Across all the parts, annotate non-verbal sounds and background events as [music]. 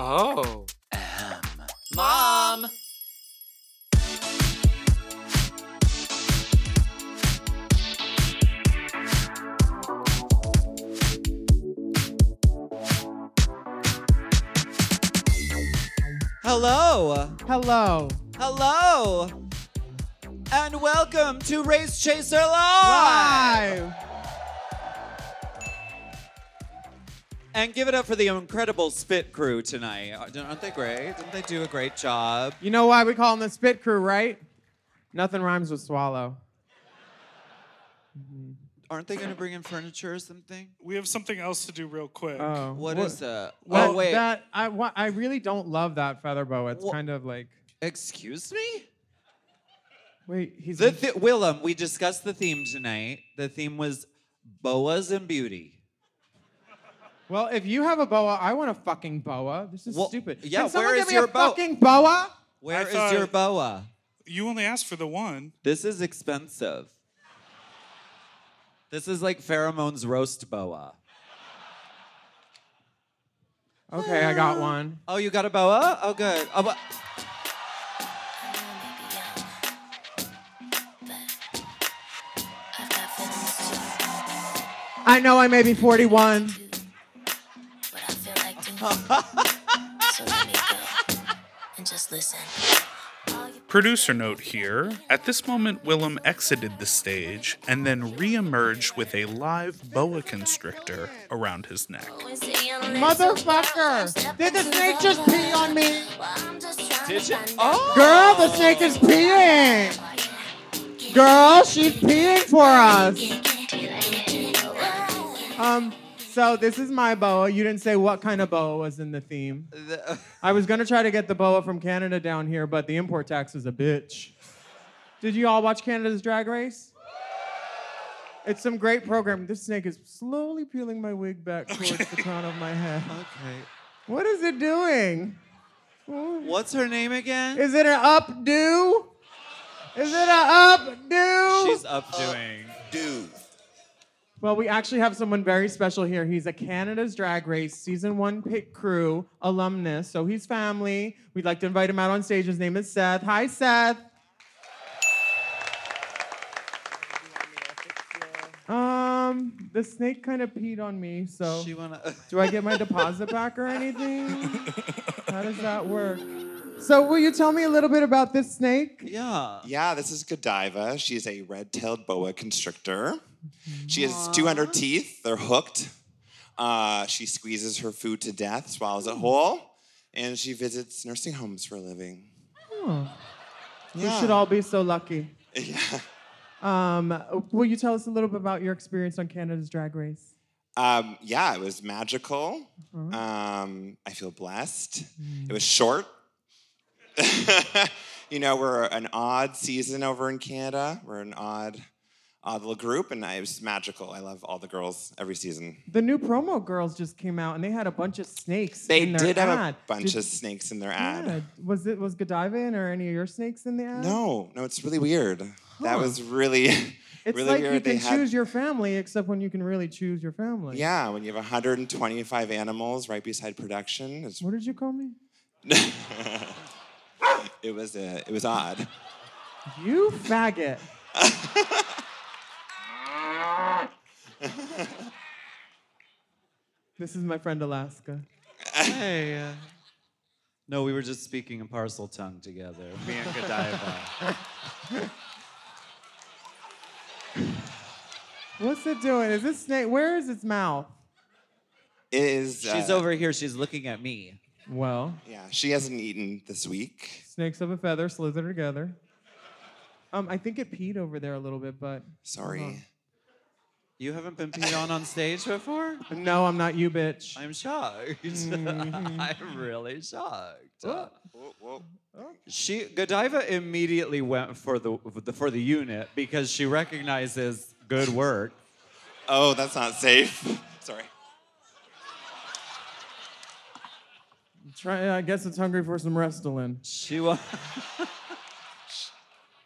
Oh. M. Mom! Hello! Hello. Hello! And welcome to Race Chaser Live! Live. And give it up for the incredible Spit Crew tonight. Uh, aren't they great? Didn't they do a great job? You know why we call them the Spit Crew, right? Nothing rhymes with swallow. Mm-hmm. Aren't they going to bring in furniture or something? We have something else to do real quick. Oh, What is that? Oh, well, oh, wait. That I wa- I really don't love that feather boa. It's Wha- kind of like Excuse me? wait, he's The th- Willam, we discussed the theme tonight. The theme was boas and beauty. Well. If you have a boa, I want a fucking boa. This is Well, stupid. yeah, Can someone where give is me your a boa? fucking boa? Where I is thought- your boa? You only asked for the one. This is expensive. This is like pheromones roast boa. Okay, I got one. Oh, you got a boa? Oh, good. Oh, but- I know I may be 41. So let me go and just listen. Producer note here at this moment, Willam exited the stage and then re emerged with a live boa constrictor around his neck. Motherfucker! Did the snake just pee on me? Did you? Oh! Girl, the snake is peeing! Girl, she's peeing for us. Um, so this is my boa. You didn't say what kind of boa was in the theme. The- [laughs] I was gonna try to get the boa from Canada down here, but the import tax is a bitch. Did you all watch Canada's Drag Race? It's some great program. This snake is slowly peeling my wig back towards the crown of my head. [laughs] okay. What is it doing? What's her name again? Is it an updo? Is it an updo? She's updoing. Dude. Well, we actually have someone very special here. He's a Canada's Drag Race season one pit crew alumnus, so he's family. We'd like to invite him out on stage. His name is Seth. Hi, Seth. Um, the snake kind of peed on me, so She wanna. do I get my deposit back or anything? [laughs] How does that work? So, will you tell me a little bit about this snake? yeah. Yeah, this is Godiva. She's a red-tailed boa constrictor. She has 200 teeth. They're hooked. Uh, she squeezes her food to death, swallows it whole, and she visits nursing homes for a living. We should all be so lucky. Yeah. Um, will you tell us a little bit about your experience on Canada's Drag Race? Um, yeah, it was magical. Um, I feel blessed. It was short. [laughs] you know, we're an odd season over in Canada. We're an odd, odd little group, and it was magical. I love all the girls every season. The new promo girls just came out and they had a bunch of snakes. They in their did have a bunch Did- of snakes in their ad. Yeah. Was it was Godiva in or any of your snakes in the ad? No, no, it's really weird. That was really, [laughs] It's really like weird. you they can had, choose your family, except when you can really choose your family. yeah, when you have 125 animals right beside production. It's, What did you call me? [laughs] It was uh, it was odd. You faggot. [laughs] this is my friend Alaska. Hey. uh, No, we were just speaking in Parseltongue together. [laughs] Me and Godiva. What's it doing? Is this snake? Where is its mouth? It is. She's uh, over here. She's looking at me. Well, Yeah, she hasn't eaten this week. snakes of a feather slither together. Um, I think it peed over there a little bit, but Sorry. You haven't been peed on on stage before? no, I'm not you, bitch. I'm shocked. Mm-hmm. [laughs] I'm really shocked. Whoa, whoa. She Godiva immediately went for the for the unit because she recognizes good work. Oh, that's not safe. [laughs] Sorry. Try, I guess it's hungry for some Restylane. She wa- [laughs]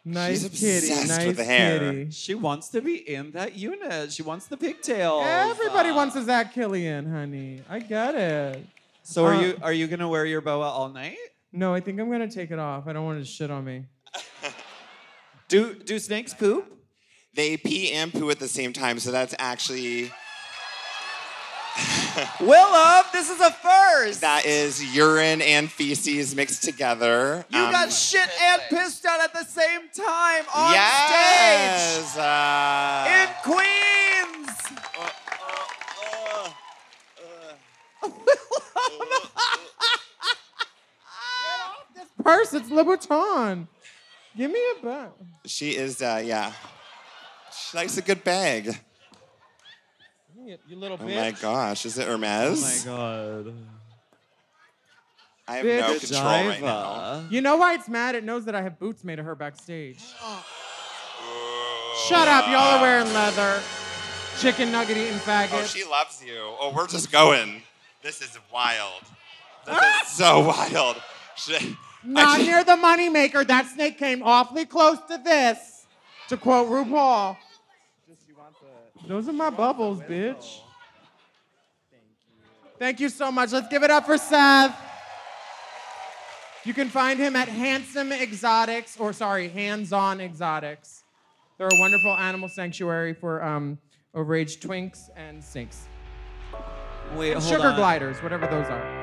Nice obsessed kitty, with nice the hair. kitty. she wants to be in that unit. She wants the pigtails. Everybody Uh, wants a Zach Killian, honey. I get it. So are Uh, you are you gonna wear your boa all night? No, I think I'm gonna take it off. I don't want it to shit on me. [laughs] Do do snakes poop? They pee and poo at the same time, so that's actually [laughs] Willam, this is a first. that is urine and feces mixed together. you Um, got shit and pissed out at the same time on yes. stage Uh, in Queens. [laughs] This purse, it's Louboutin. Give me a bag. she is. Uh, yeah. She likes a good bag. You little Oh my gosh, is it Hermes? Oh my god. I have no Bitch. control right now. You know why it's mad? It knows that I have boots made of her backstage. [gasps] Shut up, y'all are wearing leather. Chicken nugget eating faggot. Oh, she loves you. Oh, we're just going. This is wild. This is [laughs] so wild. She- Not I- near the moneymaker. That snake came awfully close to this. To quote RuPaul. Those are my bubbles, bitch. Thank you Thank you so much. Let's give it up for Seth. You can find him at Handsome Exotics, or sorry, Hands On Exotics. They're a wonderful animal sanctuary for um, overage twinks and sinks. Wait, hold Sugar on. gliders, whatever those are.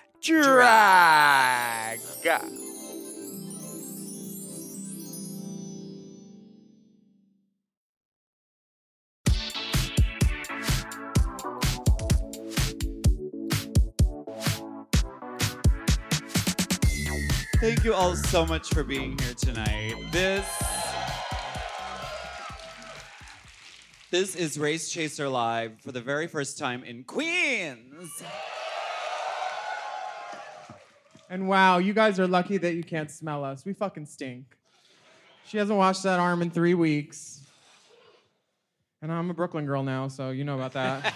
drag. Thank you all so much for being here tonight. This This is Race Chaser Live for the very first time in Queens. And wow, you guys are lucky that you can't smell us. We fucking stink. She hasn't washed that arm in three weeks. And I'm a Brooklyn girl now, so you know about that.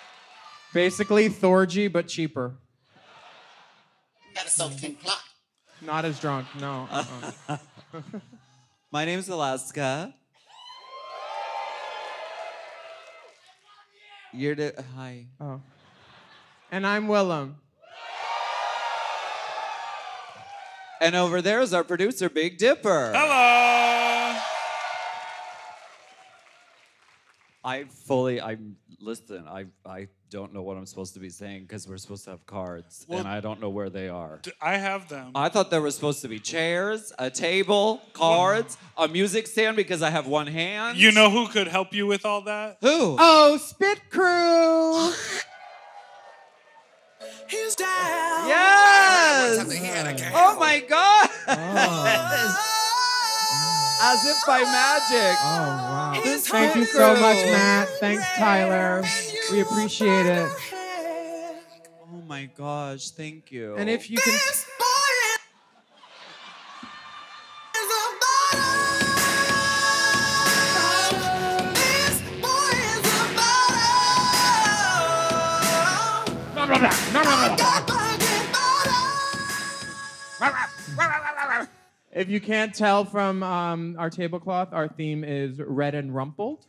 [laughs] Basically, Thorgy, but cheaper. Got a self thin plot. Not as drunk, no. uh-uh. [laughs] My name's Alaska. You're the hi. Oh. And I'm Willam. And over there is our producer, Big Dipper. Hello. I fully, I'm listen. I I don't know what I'm supposed to be saying because we're supposed to have cards, Well- and I don't know where they are. D- I have them. I thought there was supposed to be chairs, a table, cards, a music stand because I have one hand. You know who could help you with all that? who? Oh, Spit Crew! [gasps] [laughs] Yes! Oh my god! Oh. [laughs] As if by magic. Oh, wow. This Thank you so much, Matt. Thanks, Tyler. We appreciate it. Oh my gosh, thank you. And if you can. If you can't tell from um, our tablecloth, our theme is red and rumpled.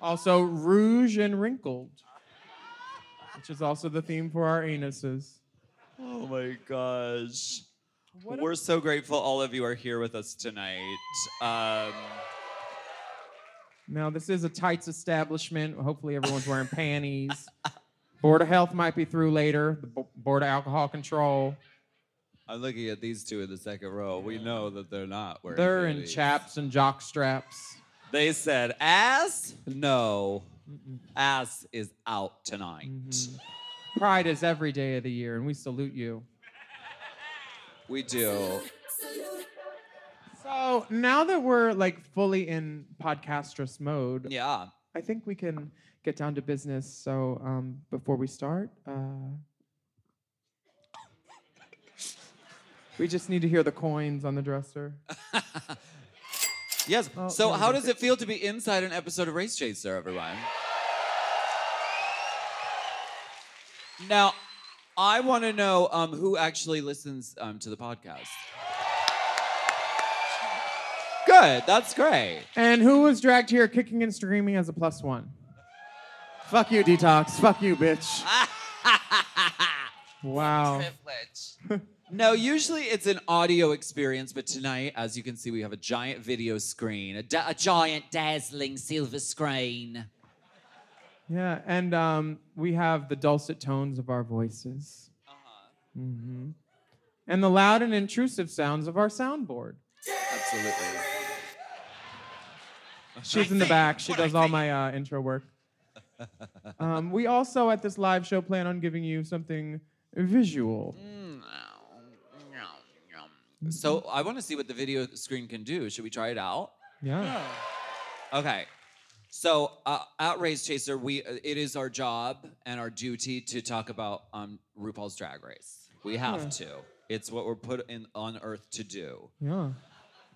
Also, rouge and wrinkled, which is also the theme for our anuses. Oh my gosh. What We're so grateful all of you are here with us tonight. Um, Now, this is a tights establishment. Hopefully, everyone's wearing panties. Board of Health might be through later. The Bo- Board of Alcohol Control. I'm looking at these two in the second row. We know that they're not wearing They're in panties. chaps and jock straps. They said, ass? No. Ass is out tonight. Pride is every day of the year, and we salute you. We do. So now that we're like fully in podcastress mode, Yeah. I think we can get down to business. So um, before we start, uh, we just need to hear the coins on the dresser. [laughs] Yes. Oh, so, how does it feel to be inside an episode of Race Chaser, everyone? Now, I want to know um, who actually listens um, to the podcast. Good. That's great. And who was dragged here kicking and screaming as a plus one? Fuck you, detox. Fuck you, bitch. [laughs] wow. [laughs] No, usually it's an audio experience, but tonight, as you can see, we have a giant video screen, a, da- a giant dazzling silver screen. Yeah, and um, we have the dulcet tones of our voices. Uh-huh. Mm-hmm. And the loud and intrusive sounds of our soundboard. Absolutely. [laughs] She's in the back. She does all my uh, intro work. [laughs] Um, we also, at this live show, plan on giving you something visual. So I want to see what the video screen can do. Should we try it out? Yeah. Okay. So uh, at Race Chaser, we uh, it is our job and our duty to talk about um, RuPaul's Drag Race. We have Yeah. to. It's what we're put in on Earth to do. Yeah.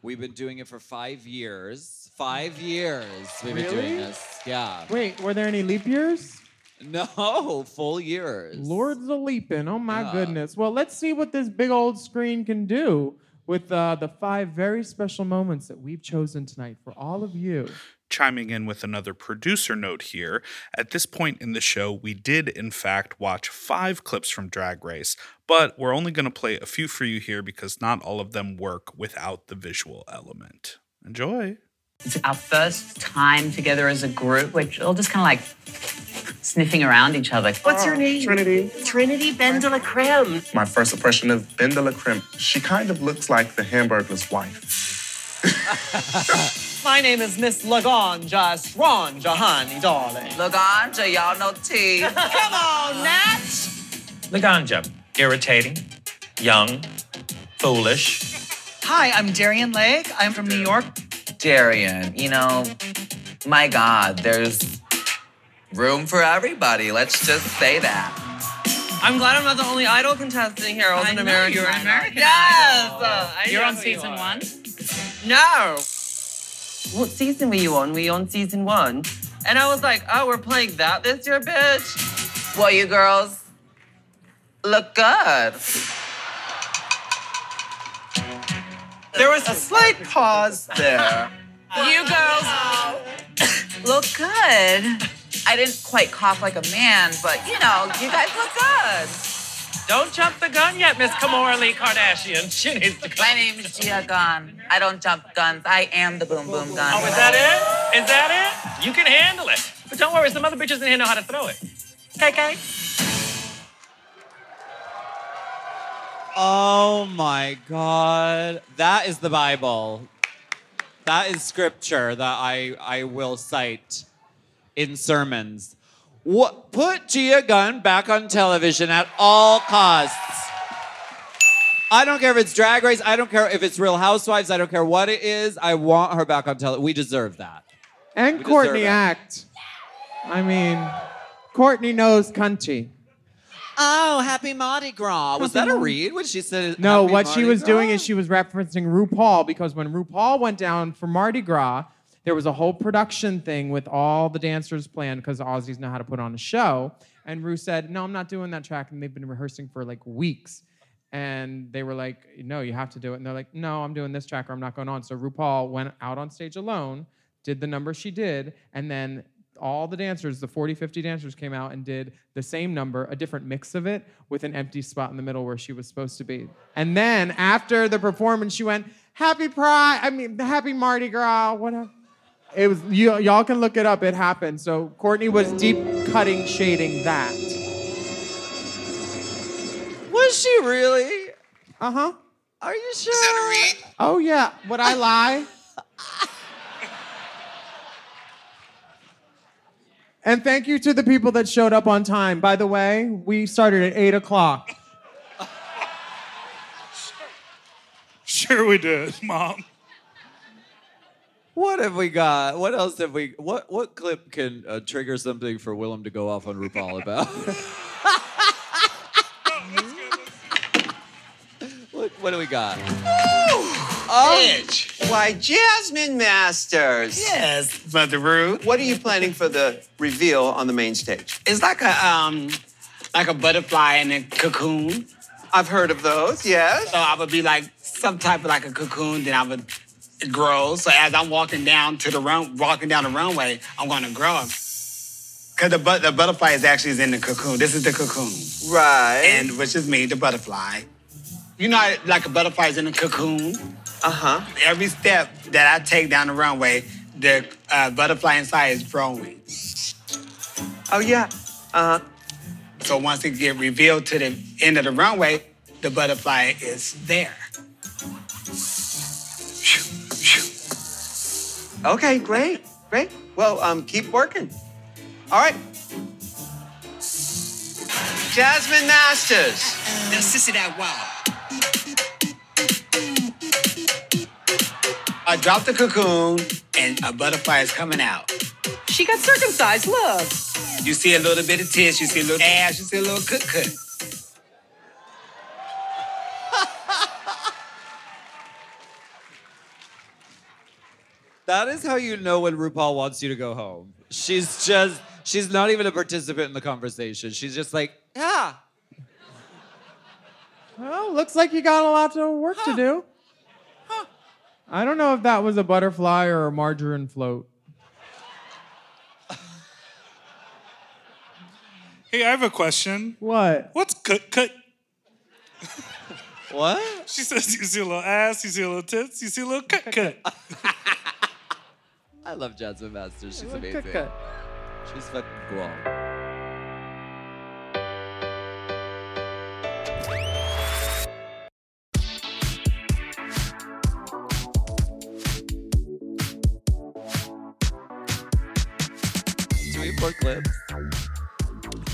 We've been doing it for five years. Five years we've been doing Really? this. Yeah. Wait, were there any leap years? [laughs] No, full years. Lords of leaping. Oh my Yeah. goodness. Well, let's see what this big old screen can do with uh, the five very special moments that we've chosen tonight for all of you. Chiming in with another producer note here, at this point in the show, we did in fact watch five clips from Drag Race, but we're only going to play a few for you here because not all of them work without the visual element. Enjoy. It's our first time together as a group. Which We're all just kind of like sniffing around each other. What's your name? Trinity. Trinity BenDeLaCreme. My first impression of BenDeLaCreme, she kind of looks like the Hamburglar's wife. [laughs] My name is Miss Laganja Estranja, honey, darling. Laganja, y'all know T. [laughs] Come on, Nat. Laganja, irritating, young, foolish. Hi, I'm Darienne Lake. I'm from New York. Darienne, you know, my God, there's room for everybody. Let's just say that. I'm glad I'm not the only idol contestant here. I was I an know, American. you're an Idol. American Yes. Idol. uh, You're on season you one? No. What season were you on? Were you on season one? And I was like, oh, we're playing that this year, bitch. Well, you girls look good. There was a slight pause there. You girls look good. I didn't quite cough like a man, but you know, you guys look good. Don't jump the gun yet, Miss Kamora Lee Kardashian. [laughs] She needs to My name is Gia Gunn. I don't jump guns. I am the boom boom gun. Oh, is that it? Is that it? You can handle it. But don't worry, some other bitches in here know how to throw it. KK? Oh my God. That is the Bible. That is scripture that I, I will cite in sermons. What, put Gia Gunn back on television at all costs. I don't care if it's Drag Race. I don't care if it's Real Housewives. I don't care what it is. I want her back on television. We deserve that. And We Courtney it. Act. I mean, Courtney knows country. Oh, happy Mardi Gras. Was that a [laughs] read when she said No, what she Mardi was doing is she was referencing RuPaul because when RuPaul went down for Mardi Gras, there was a whole production thing with all the dancers planned because Aussies know how to put on a show. And Ru said, No, I'm not doing that track. And they've been rehearsing for like weeks. And they were like, No, you have to do it. And they're like, No, I'm doing this track or I'm not going on. So RuPaul went out on stage alone, did the number she did, and then all the dancers, the 40, 50 dancers came out and did the same number, a different mix of it, with an empty spot in the middle where she was supposed to be. And then after the performance, she went, Happy Pride, I mean, Happy Mardi Gras, whatever. It was, you, y'all can look it up, it happened. So Courtney was deep cutting, shading that. Was she really? Uh huh. Are you sure? Oh, yeah. Would I lie? and thank you to the people that showed up on time. By the way, we started at 8 o'clock. Sure, we did, Mom. What have we got? What else have we? What what clip can uh, trigger something for Willam to go off on RuPaul about? [laughs] what, what do we got? Edge. Why, Jasmine Masters. Yes, Mother Ruth. What are you planning for the reveal on the main stage? It's like a um, like a butterfly in a cocoon. I've heard of those, yes. So I would be like some type of like a cocoon. Then I would it grows. So as I'm walking down to the run, walking down the runway, I'm going to grow. Cause the but the butterfly is actually is in the cocoon. This is the cocoon, Right. and which is me, the butterfly. You know, like a butterfly is in a cocoon. Uh huh. Every step that I take down the runway, the uh, butterfly inside is growing. Oh, yeah. Uh huh. So once it get revealed to the end of the runway, the butterfly is there. Okay, great. Great. Well, um, keep working. All right. Jasmine Masters. Now, sissy that wow. I dropped the cocoon and a butterfly is coming out. She got circumcised. Look. You see a little bit of tits, you see a little ass, you see a little cut cut. That is how you know when RuPaul wants you to go home. She's just, she's not even a participant in the conversation. She's just like, yeah. Well, looks like you got a lot of work to do. I don't know if that was a butterfly or a margarine float. Hey, I have a question. What? What's cut cut? What? She says you see a little ass, you see a little tits, you see a little cut cut. [laughs] I love Jasmine Masters. She's amazing. cut, cut. She's fucking cool. Do we have more clips?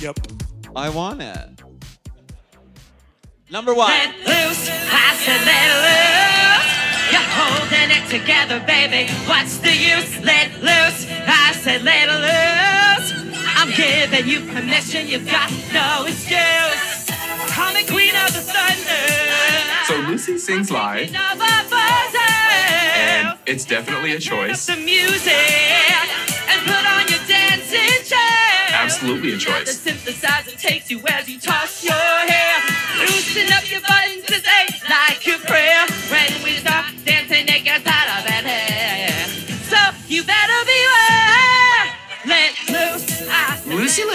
Yep. I want it. Number one. Let loose, I said let loose. You're holding it together, baby. What's the use? Let loose, I said let loose. I'm giving you permission, you've got no excuse. Call me queen of the thunder. So Lucy sings live, Queen of the buzzer. and it's definitely a choice. The music and put on your dancing chair. Absolutely a The choice. synthesizer takes you as you toss your hair. Loosen up your buttons, this ain't like your prayer.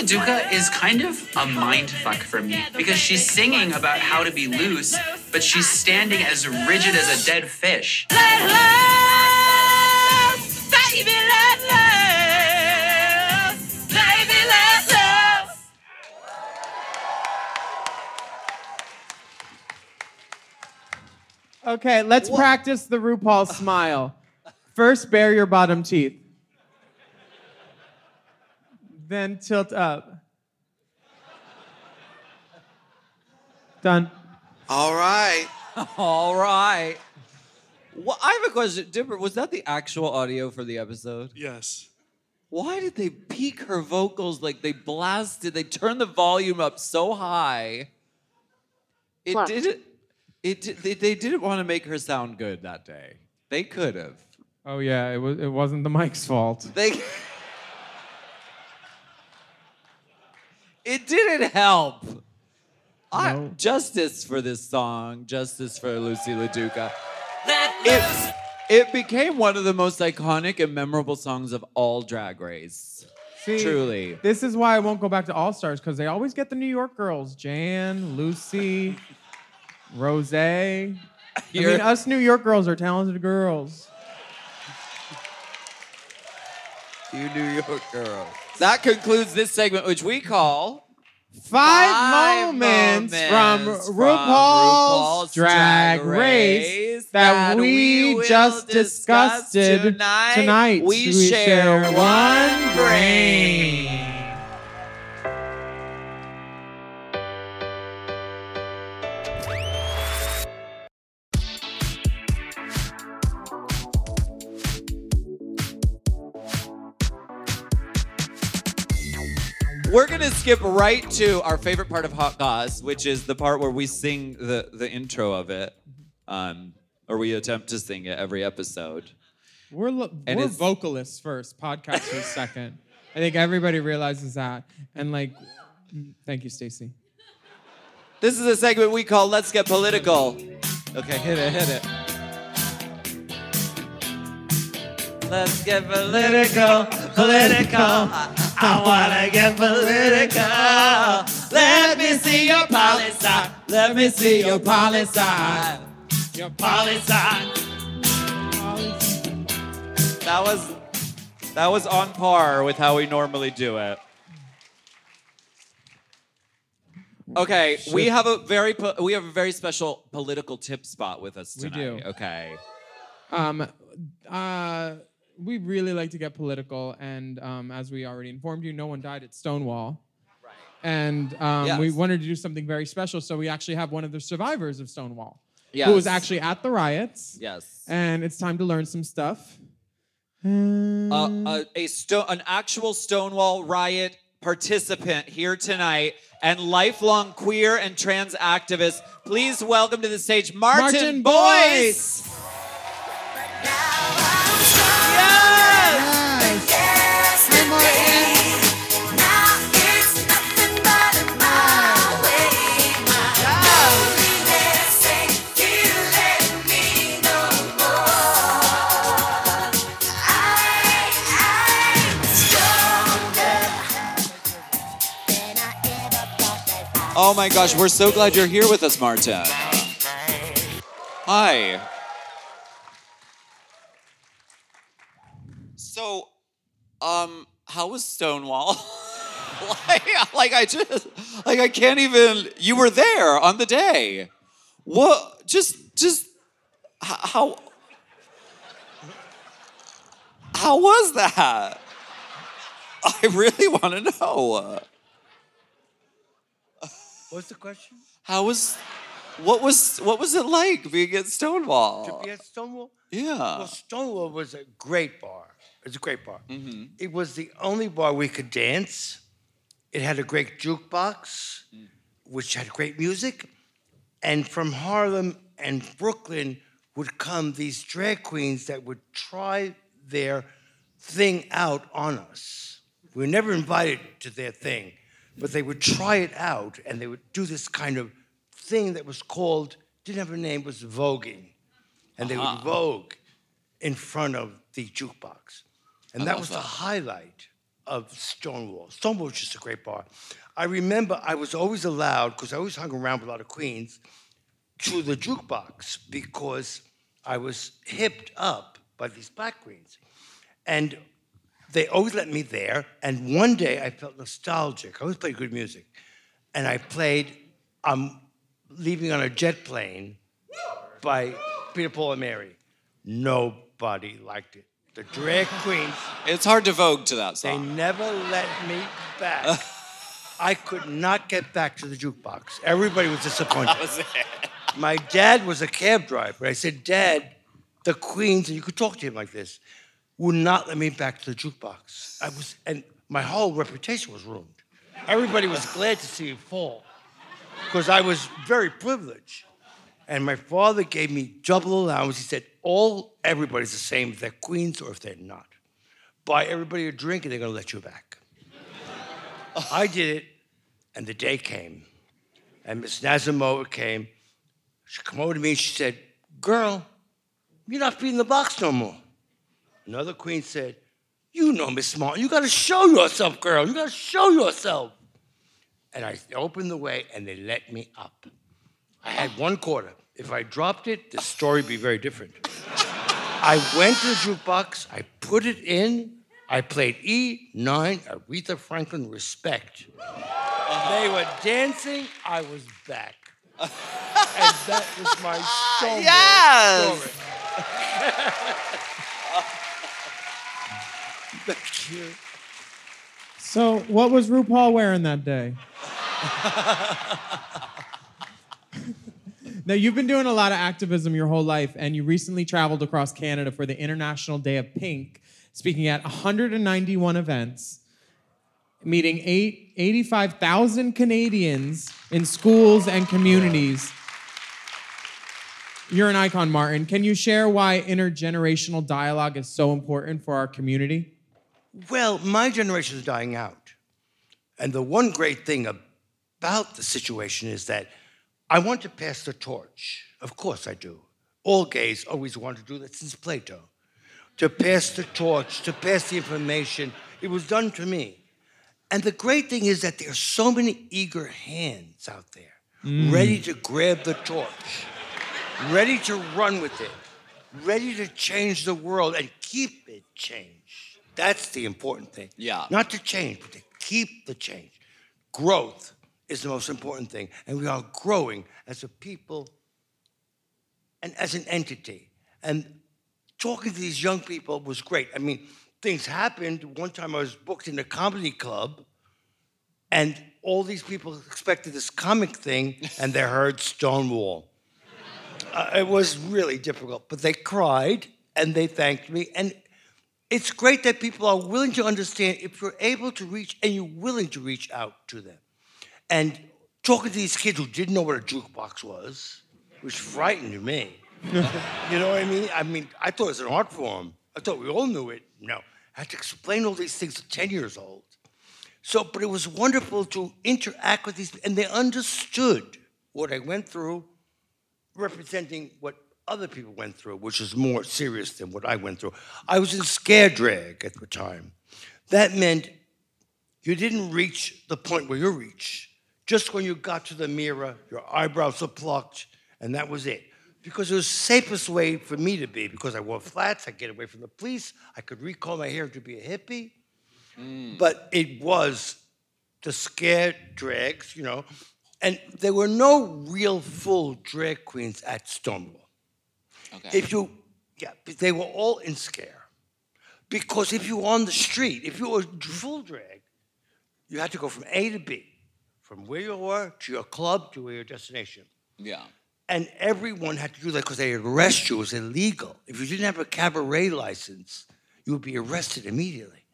Said Lucy let LaDuca is kind of a mind fuck for me because she's singing about how to be loose, but she's standing as rigid as a dead fish. Let loose. Baby, let loose. Baby, let loose. Okay, let's practice the RuPaul smile. First, bare your bottom teeth. Then tilt up. Done. All right. [laughs] All right. Well, I have a question. Dimmer, was that the actual audio for the episode? Yes. Why did they peak her vocals like they blasted? They turned the volume up so high. It What? didn't. It di- they, they didn't want to make her sound good that day. They could have. Oh yeah, it was. It wasn't the mic's fault. They. [laughs] It didn't help. I, No. justice for this song. Justice for Lucy LaDuca. Let It, it became one of the most iconic and memorable songs of all Drag Race. See, Truly. This is why I won't go back to All Stars because they always get the New York girls: Jan, Lucy, Rose. I You're- mean, us New York girls are talented girls. You New York girl. That concludes this segment, which we call Five, moments, from moments from RuPaul's, RuPaul's Drag, Drag Race, Race that, that we, we just discuss discussed tonight. tonight. We share one brain. We're gonna skip right to our favorite part of Hot Goss, which is the part where we sing the the intro of it, um, or we attempt to sing it every episode. We're lo- And we're it's- vocalists first, podcasters second. I think everybody realizes that. And like, thank you, Stacy. This is a segment we call "Let's Get Political." Okay, hit it, hit it. Let's get political, political. I wanna get political. Let me see your policy. Let me see your policy. Your policy. That was that was on par with how we normally do it. Okay, we have a very po- we have a very special political tip spot with us We tonight. do. Okay. Um, uh, we really like to get political, and um, as we already informed you, no one died at Stonewall. Right. And um, we wanted to do something very special, so we actually have one of the survivors of Stonewall, who was actually at the riots. Yes. And it's time to learn some stuff. Uh, a, a sto- an actual Stonewall riot participant here tonight and lifelong queer and trans activist. Please welcome to the stage Martin, Martin Boyce. Boyce. Oh my gosh, we're so glad you're here with us, Martin. Hi. So, um, how was Stonewall? [laughs] like, like I just, like I can't even. You were there on the day. What? Just, just how? How was that? I really want to know. What's the question? How was? What was? What was it like being at Stonewall? To be at Stonewall? Yeah. Well, Stonewall was a great bar. It was a great bar. Mm-hmm. It was the only bar we could dance. It had a great jukebox, which had great music. And from Harlem and Brooklyn would come these drag queens that would try their thing out on us. We were never invited to their thing, but they would try it out and they would do this kind of thing that was called, didn't have a name, was voguing. And they Uh-huh. would vogue in front of the jukebox. And I that was the highlight of Stonewall. Stonewall was just a great bar. I remember I was always allowed, because I always hung around with a lot of queens, to the jukebox because I was hipped up by these black queens. And they always let me there. And one day I felt nostalgic. I always played good music. And I played I'm Leaving on a Jet Plane by Peter, Paul, and Mary. Nobody liked it. The drag queens. It's hard to vogue to that song. They never let me back. [laughs] I could not get back to the jukebox. Everybody was disappointed. That was it. My dad was a cab driver. I said, Dad, the Queens, and you could talk to him like this, would not let me back to the jukebox. I was, and my whole reputation was ruined. Everybody was glad to see me fall because I was very privileged. And my father gave me double allowance. He said, all everybody's the same if they're queens or if they're not. Buy everybody a drink and they're gonna let you back. I did it, and the day came. And Miss Nazimova came. She come over to me and she said, Girl, you're not feeding the box no more. Another queen said, You know, Miss Martin, you gotta show yourself, girl. You gotta show yourself. And I opened the way and they let me up. I had one quarter. If I dropped it, the story would be very different. I went to the jukebox, I put it in, I played E9, Aretha Franklin, Respect. They were dancing, I was back. and that was my [laughs] Yes! story. [laughs] Thank you. So, what was RuPaul wearing that day? [laughs] now, you've been doing a lot of activism your whole life, and you recently traveled across Canada for the International Day of Pink, speaking at 191 events, meeting eight, 85,000 Canadians in schools and communities. You're an icon, Martin. Can you share why intergenerational dialogue is so important for our community? Well, my generation is dying out. And the one great thing about the situation is that I want to pass the torch. Of course I do. All gays always want to do that since Plato. To pass the torch, to pass the information. It was done to me. And the great thing is that there are so many eager hands out there, Mm. ready to grab the torch, ready to run with it, ready to change the world and keep it changed. That's the important thing. Yeah. Not to change, but to keep the change. Growth is the most important thing. And we are growing as a people and as an entity. And talking to these young people was great. I mean, things happened. One time I was booked in a comedy club, and all these people expected this comic thing, and they heard Stonewall. Uh, it was really difficult, but they cried and they thanked me. And it's great that people are willing to understand if you're able to reach and you're willing to reach out to them. And talking to these kids who didn't know what a jukebox was, which frightened me. [laughs] you know what I mean? I mean, I thought it was an art form. I thought we all knew it. No. I had to explain all these things at 10 years old. So, but it was wonderful to interact with these, and they understood what I went through, representing what other people went through, which is more serious than what I went through. I was in scare drag at the time. That meant you didn't reach the point where you reach Just when you got to the mirror, your eyebrows were plucked, and that was it. Because it was the safest way for me to be, because I wore flats, I get away from the police, I could recall my hair to be a hippie. Mm. But it was the scare drags, you know, and there were no real full drag queens at Stonewall. Okay. If you, yeah, but they were all in scare. Because if you were on the street, if you were full drag, you had to go from A to B, from where you were to your club to your destination. Yeah. And everyone had to do that because they arrest you. It was illegal. If you didn't have a cabaret license, you would be arrested immediately.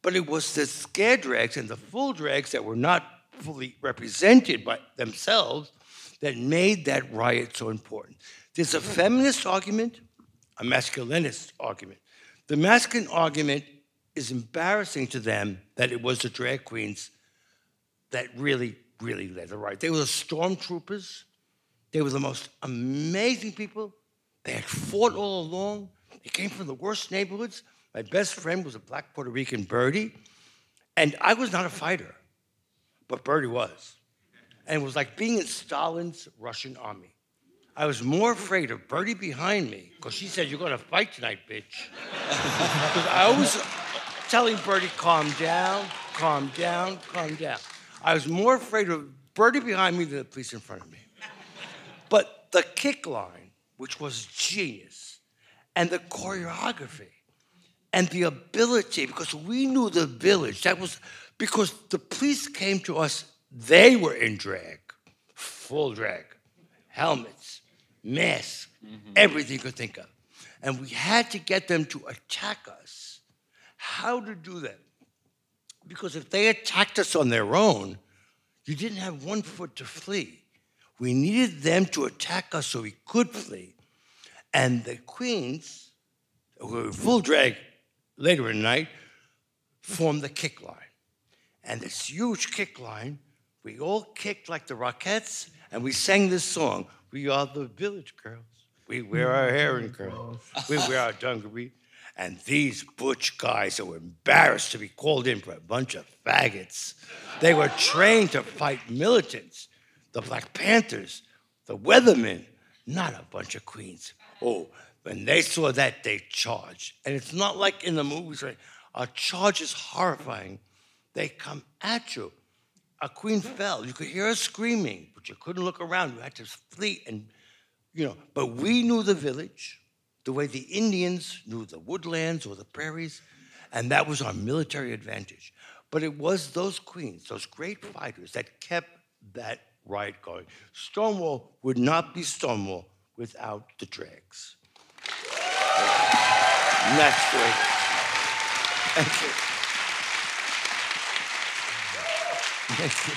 But it was the scare drags and the full drags that were not fully represented by themselves that made that riot so important. There's a feminist argument, a masculinist argument. The masculine argument is embarrassing to them that it was the drag queens that really, really led the riot. They were the stormtroopers. They were the most amazing people. They had fought all along. They came from the worst neighborhoods. My best friend was a black Puerto Rican Birdie. And I was not a fighter, but Birdie was. And it was like being in Stalin's Russian army. I was more afraid of Birdie behind me, because she said, You're going to fight tonight, bitch. [laughs] Because I was telling Birdie, Calm down, calm down, calm down. I was more afraid of Birdie behind me than the police in front of me. But the kick line, which was genius, and the choreography, and the ability, because we knew the village, that was because the police came to us, they were in drag, full drag, helmets, masks, mm-hmm. everything you could think of. And we had to get them to attack us. How to do that? Because if they attacked us on their own, you didn't have one foot to flee. We needed them to attack us so we could flee. And the queens, who were full drag later in the night, formed the kick line. And this huge kick line, we all kicked like the Rockettes, and we sang this song We are the village girls. We wear our hair in curls. We wear our dungaree. And these butch guys that were embarrassed to be called in for a bunch of faggots. They were trained to fight militants, the Black Panthers, the Weathermen, not a bunch of queens. Oh, when they saw that, they charged. And it's not like in the movies, right? A charge is horrifying. They come at you. A queen fell. You could hear her screaming, but you couldn't look around. You had to flee and, you know. But we knew the village the way the Indians knew the woodlands or the prairies, and that was our military advantage. But it was those queens, those great fighters, that kept that riot going. Stonewall would not be Stonewall without the. And that's the. Thank you. Thank you.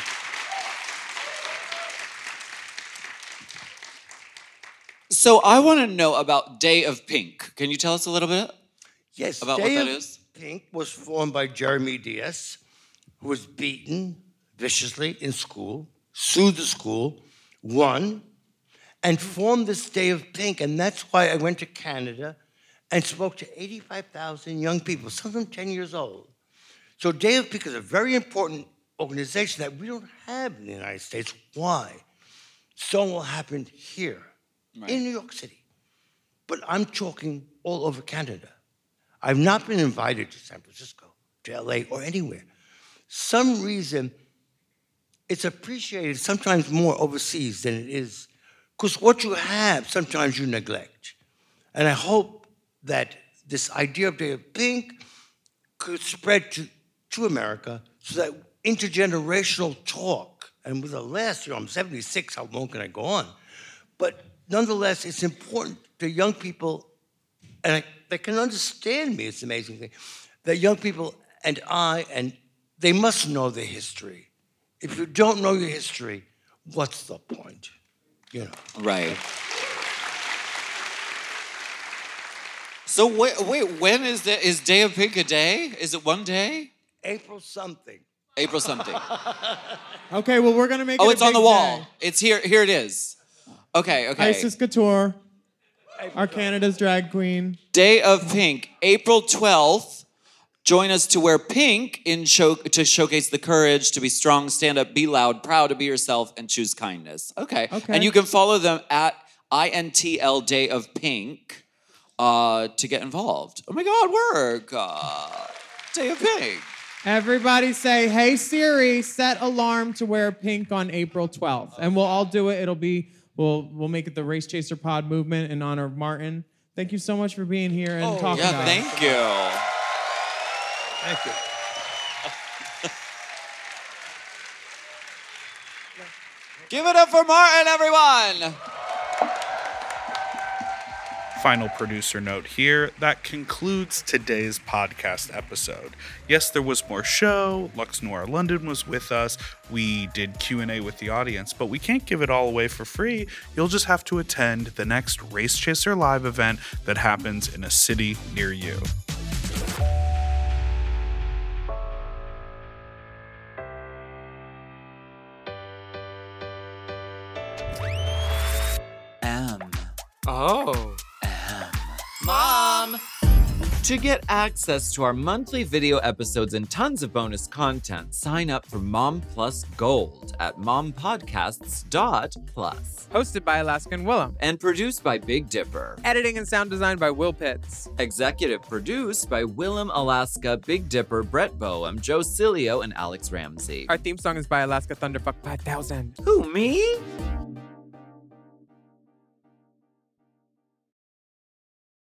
So I want to know about Day of Pink. Can you tell us a little bit Yes, about Day what that of is? Pink was formed by Jeremy Dias, who was beaten viciously in school, sued the school, won, and formed this Day of Pink. And that's why I went to Canada and spoke to 85,000 young people, some of them 10 years old. So Day of Pink is a very important organization that we don't have in the United States. Why? Stonewall happened here in New York City. But I'm talking all over Canada. I've not been invited to San Francisco, to LA, or anywhere. Some reason it's appreciated sometimes more overseas than it is. Because what you have, sometimes you neglect. And I hope that this idea of Day of Pink could spread to, to America so that intergenerational talk, and with the last, you know, I'm 76, how long can I go on? But nonetheless, it's important to young people, and I, they can understand me, it's an amazing thing, that young people and I, and they must know their history. If you don't know your history, what's the point? You know. Right. So wait, wait, when is the is Day of Pink a day? Is it one day? April something. April something. Okay, well, we're going to make oh, it a it's on the wall. day. It's here. Here it is. Okay. Okay. Icesis Couture, our Canada's drag queen. Day of Pink, April 12th, Join us to wear pink in show to showcase the courage to be strong, stand up, be loud, proud to be yourself, and choose kindness. Okay. Okay. And you can follow them at INTL Day of Pink uh, to get involved. Oh my God, work. Uh, Day of Pink. Everybody say, "Hey Siri, set alarm to wear pink on April 12th," and we'll all do it. It'll be we'll we'll make it the Race Chaser Pod movement in honor of Martin. Thank you so much for being here and oh, talking yeah, about thank it. you. Thank you. Give it up for Martin, everyone. Final producer note here that concludes today's podcast episode. Yes, there was more show. Luxx Noir London was with us. We did Q&A with the audience, but we can't give it all away for free. You'll just have to attend the next Race Chaser Live event that happens in a city near you. To get access to our monthly video episodes and tons of bonus content, sign up for Mom Plus Gold at mompodcasts.plus. Hosted by Alaskan Willam. And produced by Big Dipper. Editing and sound design by Will Pitts. Executive produced by Willam Alaska, Big Dipper, Brett Boehm, Joe Cilio, and Alex Ramsey. Our theme song is by Alaska Thunderfuck 5000. Who, me?